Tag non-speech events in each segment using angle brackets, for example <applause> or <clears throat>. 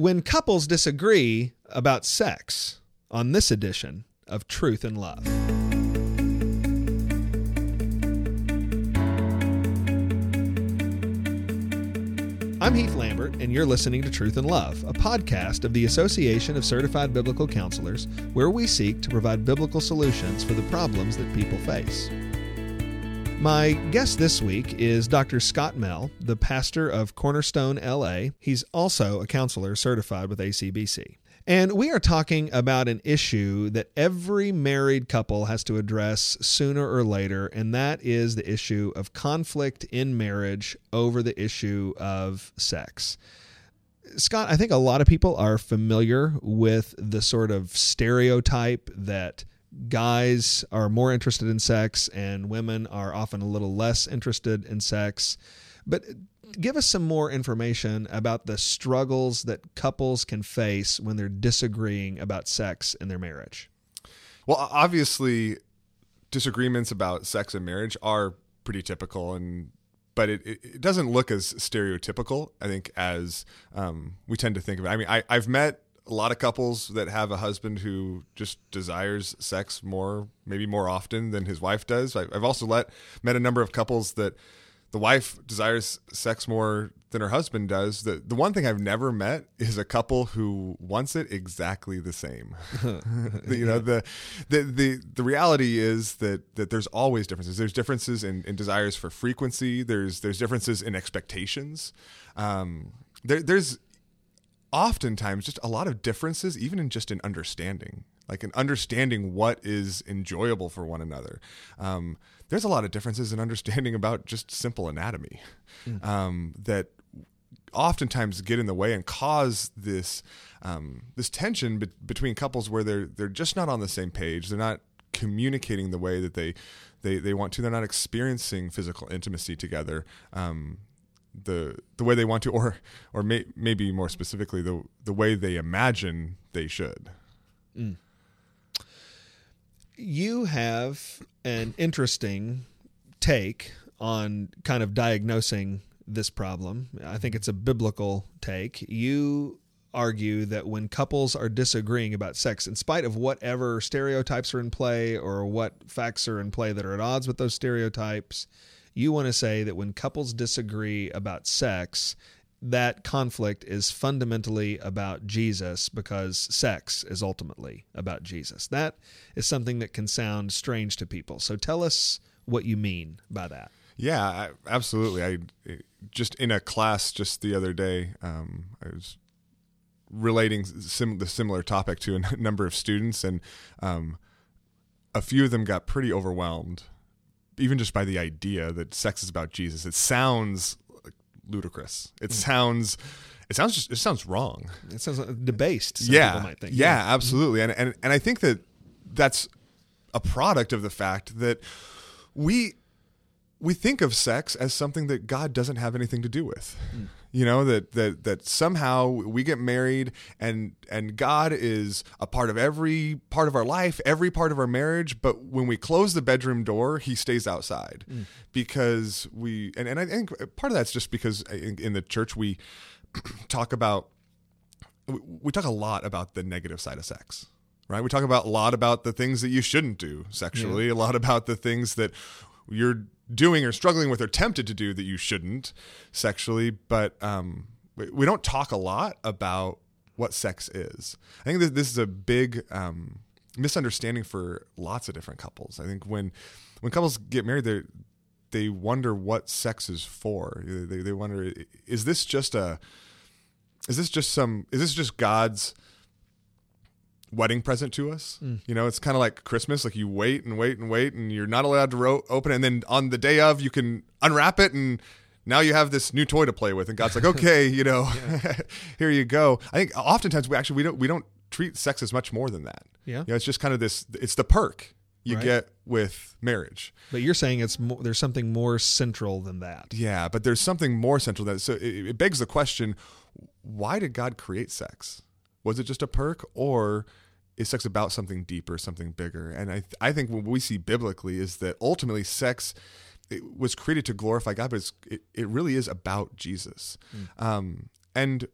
when couples disagree about sex on this edition of Truth and Love. I'm Heath Lambert, and you're listening to Truth and Love, a podcast of the Association of Certified Biblical Counselors, where we seek to provide biblical solutions for the problems that people face. My guest this week is Dr. Scott Mehl, the pastor of Cornerstone LA. He's also a counselor certified with ACBC. And we are talking about an issue that every married couple has to address sooner or later, and that is the issue of conflict in marriage over the issue of sex. Scott, I think a lot of people are familiar with the sort of stereotype that guys are more interested in sex and women are often a little less interested in sex. But give us some more information about the struggles that couples can face when they're disagreeing about sex in their marriage. Well, obviously, disagreements about sex and marriage are pretty typical and but it, it doesn't look as stereotypical i think as um, we tend to think of it i mean I, i've met a lot of couples that have a husband who just desires sex more, maybe more often than his wife does. I've also let, met a number of couples that the wife desires sex more than her husband does. The the one thing I've never met is a couple who wants it exactly the same. <laughs> you know, the, the the the reality is that that there's always differences. There's differences in, in desires for frequency. There's there's differences in expectations. Um, there, there's oftentimes just a lot of differences, even in just in understanding, like in understanding what is enjoyable for one another. Um, there's a lot of differences in understanding <laughs> about just simple anatomy mm. um, that oftentimes get in the way and cause this um, this tension be- between couples where they're they're just not on the same page. They're not communicating the way that they they, they want to. They're not experiencing physical intimacy together. Um, the the way they want to, or or may, maybe more specifically, the the way they imagine they should. Mm. You have an interesting take on kind of diagnosing this problem. I think it's a biblical take. You argue that when couples are disagreeing about sex, in spite of whatever stereotypes are in play or what facts are in play that are at odds with those stereotypes, you want to say that when couples disagree about sex, that conflict is fundamentally about Jesus because sex is ultimately about Jesus. That is something that can sound strange to people. So tell us what you mean by that. Yeah, absolutely. I just in a class just the other day, um, I was relating sim- the similar topic to a number of students, and um, a few of them got pretty overwhelmed even just by the idea that sex is about Jesus. It sounds ludicrous. It mm. sounds it sounds just it sounds wrong. It sounds debased. yeah, yeah, yeah, absolutely. And and and I think that that's a product of the fact that we we think of sex as something that God doesn't have anything to do with. Mm you know that that that somehow we get married and and God is a part of every part of our life, every part of our marriage, but when we close the bedroom door, he stays outside mm. because we and, and I think part of that's just because in, in the church we <clears throat> talk about we talk a lot about the negative side of sex right? We talk about a lot about the things that you shouldn't do sexually, yeah. a lot about the things that you're doing or struggling with or tempted to do that you shouldn't sexually, but um, we, don't talk a lot about what sex is. I think this, this is a big um, misunderstanding for lots of different couples. I think when when couples get married, they they wonder what sex is for. They, they wonder is this just a is this just some is this just God's wedding present to us. Mm. You know, it's kind of like Christmas. Like you wait and wait and wait, and you're not allowed to ro- open it. And then on the day of, you can unwrap it, and now you have this new toy to play with. And God's like, <laughs> okay, you know, <laughs> here you go. I think oftentimes we actually we don't we don't treat sex as much more than that. Yeah, you know, it's just kind of this. It's the perk you right. get with marriage. But you're saying it's more, there's something more central than that. Yeah, but there's something more central than that. So it, it begs the question: Why did God create sex? Was it just a perk, or is sex about something deeper, something bigger? And I, I think what we see biblically is that ultimately sex was created to glorify God, but it, it really is about Jesus. Mm. Um, and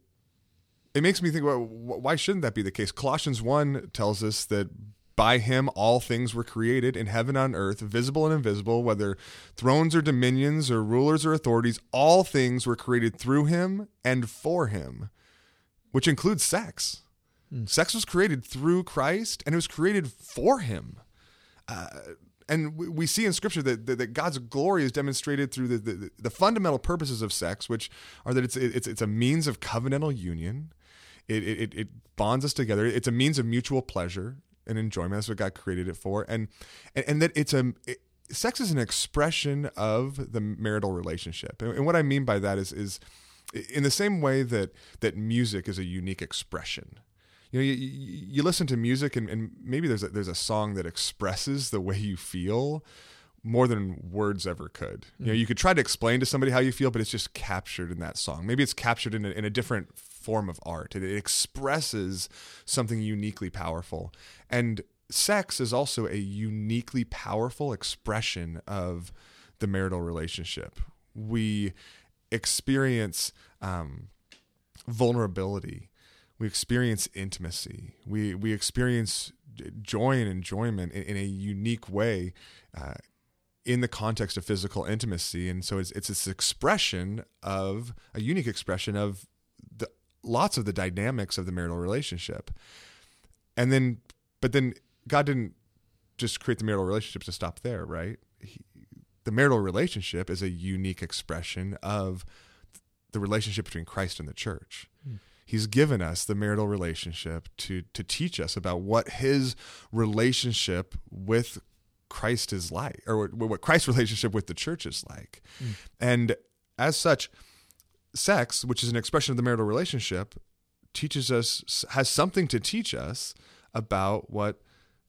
it makes me think well, why shouldn't that be the case colossians 1 tells us that by him all things were created in heaven and on earth visible and invisible whether thrones or dominions or rulers or authorities all things were created through him and for him which includes sex sex was created through christ and it was created for him uh, and we- we see in scripture that, that, that God's glory is demonstrated through the, the, the fundamental purposes of sex, which are that it's it's it's a means of covenantal union. It, it it bonds us together. It's a means of mutual pleasure and enjoyment. That's what God created it for, and and, and that it's a it, sex is an expression of the marital relationship. And, and what I mean by that is is in the same way that that music is a unique expression. You know you, you listen to music and, and maybe there's a, there's a song that expresses the way you feel more than words ever could. You know mm-hmm. you could try to explain to somebody how you feel but it's just captured in that song. Maybe it's captured in a, in a different form of art. It, it expresses something uniquely powerful. And sex is also a uniquely powerful expression of the marital relationship. We experience um, vulnerability. We experience intimacy. We we experience joy and enjoyment in, in a unique way uh, in the context of physical intimacy. And so it's it's this expression of a unique expression of the lots of the dynamics of the marital relationship. And then but then god didn't just create the marital relationship to stop there right? He, the marital relationship is a unique expression of the relationship between christ and the church hmm. He's given us the marital relationship to to teach us about what his relationship with Christ is like, or what, Christ's relationship with the church is like. Hmm. And as such, sex, which is an expression of the marital relationship, teaches us has something to teach us about what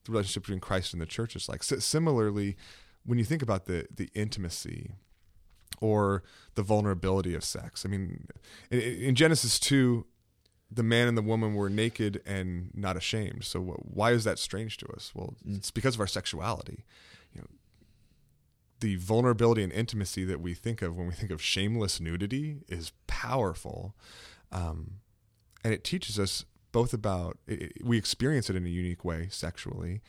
the relationship between Christ and the church is like. Similarly, when you think about the the intimacy or the vulnerability of sex, I mean, in, in Genesis two, the man and the woman were naked and not ashamed. So why is that strange to us? Well, it's because of our sexuality. You know, the vulnerability and intimacy that we think of when we think of shameless nudity is powerful, um, and it teaches us both about it- we experience it in a unique way sexually,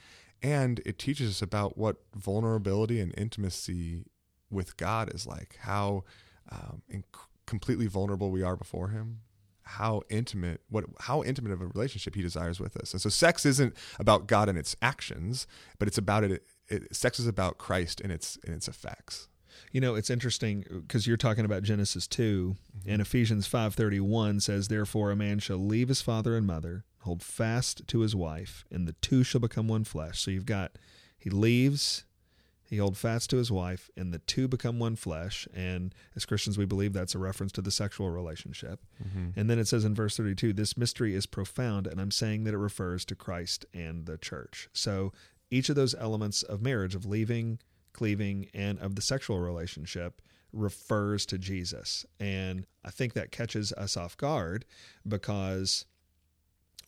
and it teaches us about what vulnerability and intimacy with God is like. How um, inc- completely vulnerable we are before Him, how intimate what how intimate of a relationship he desires with us. And so sex isn't about God and its actions, but it's about it, it sex is about Christ and its and its effects. You know, it's interesting because you're talking about Genesis 2 and Ephesians 5:31 says therefore a man shall leave his father and mother, hold fast to his wife, and the two shall become one flesh. So you've got he leaves, he hold fast to his wife, and the two become one flesh. And as Christians, we believe that's a reference to the sexual relationship. Mm-hmm. And then it says in verse 32, this mystery is profound, and I'm saying that it refers to Christ and the church. So each of those elements of marriage, of leaving, cleaving, and of the sexual relationship, refers to Jesus. And I think that catches us off guard because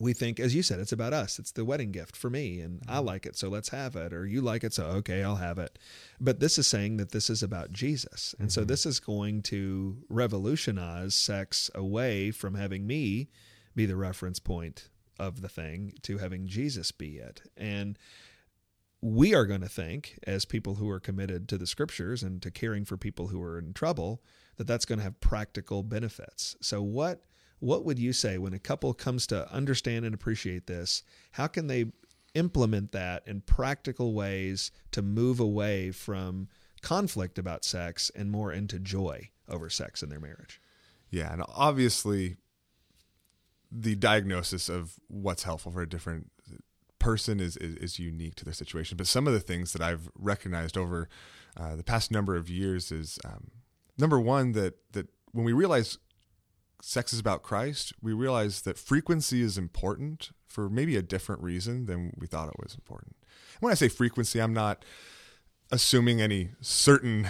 we think, as you said, it's about us. It's the wedding gift for me, and I mm-hmm. like it, so let's have it. Or you like it, so okay, I'll have it. But this is saying that this is about Jesus. And so mm-hmm. this is going to revolutionize sex away from having me be the reference point of the thing to having Jesus be it. And we are going to think, as people who are committed to the scriptures and to caring for people who are in trouble, that that's going to have practical benefits. So, what what would you say when a couple comes to understand and appreciate this? How can they implement that in practical ways to move away from conflict about sex and more into joy over sex in their marriage? Yeah, and obviously the diagnosis of what's helpful for a different person is, is, is unique to their situation. But some of the things that I've recognized over uh, the past number of years is um, number one that that when we realize sex is about Christ, we realize that frequency is important for maybe a different reason than we thought it was important. And When I say frequency, I'm not assuming any certain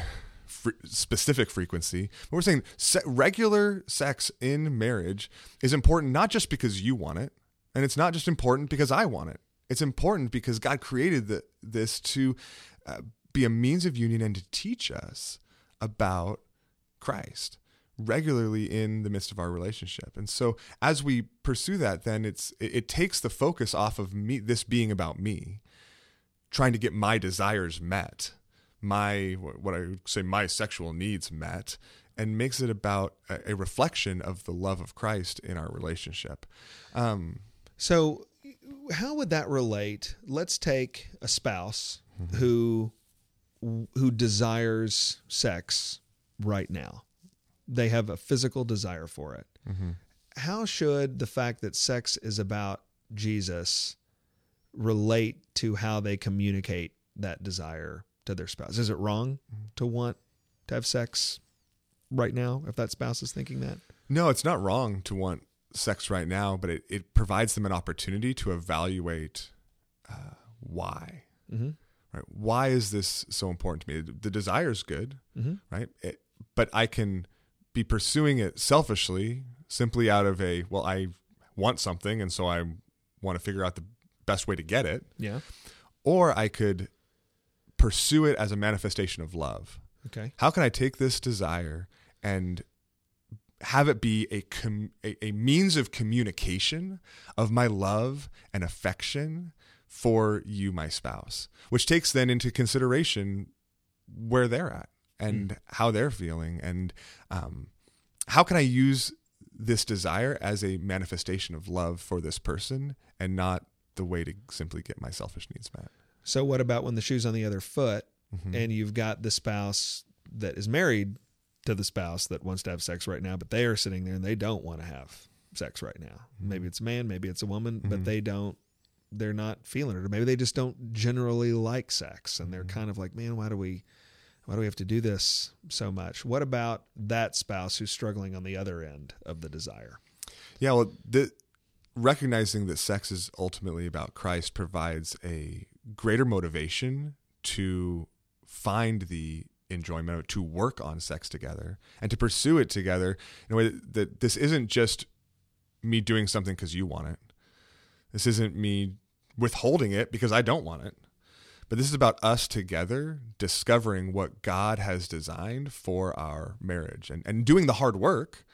specific frequency. But we're saying se- regular sex in marriage is important not just because you want it, and it's not just important because I want it. It's important because God created the, this to uh, be a means of union and to teach us about Christ. Regularly in the midst of our relationship. And so as we pursue that, then it's it, it takes the focus off of me this being about me, trying to get my desires met, my what I would say my sexual needs met, and makes it about a, a reflection of the love of Christ in our relationship. Um, So, how would that relate? Let's take a spouse who who desires sex right now. They have a physical desire for it. How should the fact that sex is about Jesus relate to how they communicate that desire to their spouse? Is it wrong to want to have sex right now if that spouse is thinking that? No, it's not wrong to want sex right now, but it, it provides them an opportunity to evaluate uh, why. Mm-hmm. Right? Why is this so important to me? The desire is good, Mm-hmm. right? It, but I can be pursuing it selfishly, simply out of a well, I want something, and so I want to figure out the best way to get it, Yeah. or I could pursue it as a manifestation of love. Okay. How can I take this desire and have it be a, com- a, a means of communication of my love and affection for you, my spouse, which takes then into consideration where they're at and how they're feeling and um, how can I use this desire as a manifestation of love for this person and not the way to simply get my selfish needs met. So what about when the shoe's on the other foot Mm-hmm. and you've got the spouse that is married to the spouse that wants to have sex right now, but they are sitting there and they don't want to have sex right now. Mm-hmm. Maybe it's a man, maybe it's a woman, but they don't they're not feeling it. Or maybe they just don't generally like sex and Mm-hmm. they're kind of like, Man, why do we why do we have to do this so much? What about that spouse who's struggling on the other end of the desire? Yeah, well, the, recognizing that sex is ultimately about Christ provides a greater motivation to find the enjoyment, to work on sex together, and to pursue it together in a way that, that this isn't just me doing something because you want it. This isn't me withholding it because I don't want it. But this is about us together discovering what God has designed for our marriage and, and doing the hard work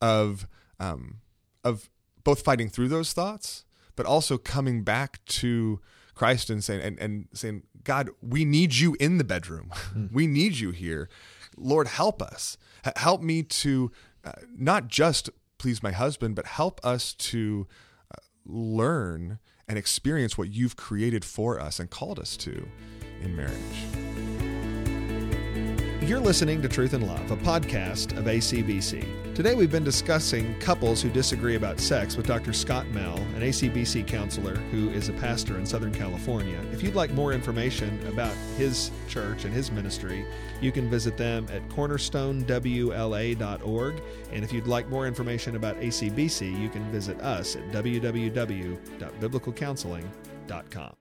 of um, of both fighting through those thoughts, but also coming back to Christ and saying and, and saying, God, we need you in the bedroom. we need you here. Lord, help us. H- help me to uh, not just please my husband, but help us to uh, learn and experience what you've created for us and called us to in marriage. You're listening to Truth and Love, a podcast of ACBC. Today we've been discussing couples who disagree about sex with Dr. Scott Mehl, an ACBC counselor who is a pastor in Southern California. If you'd like more information about his church and his ministry, you can visit them at cornerstonewla.org. And if you'd like more information about ACBC, you can visit us at www.biblicalcounseling.com.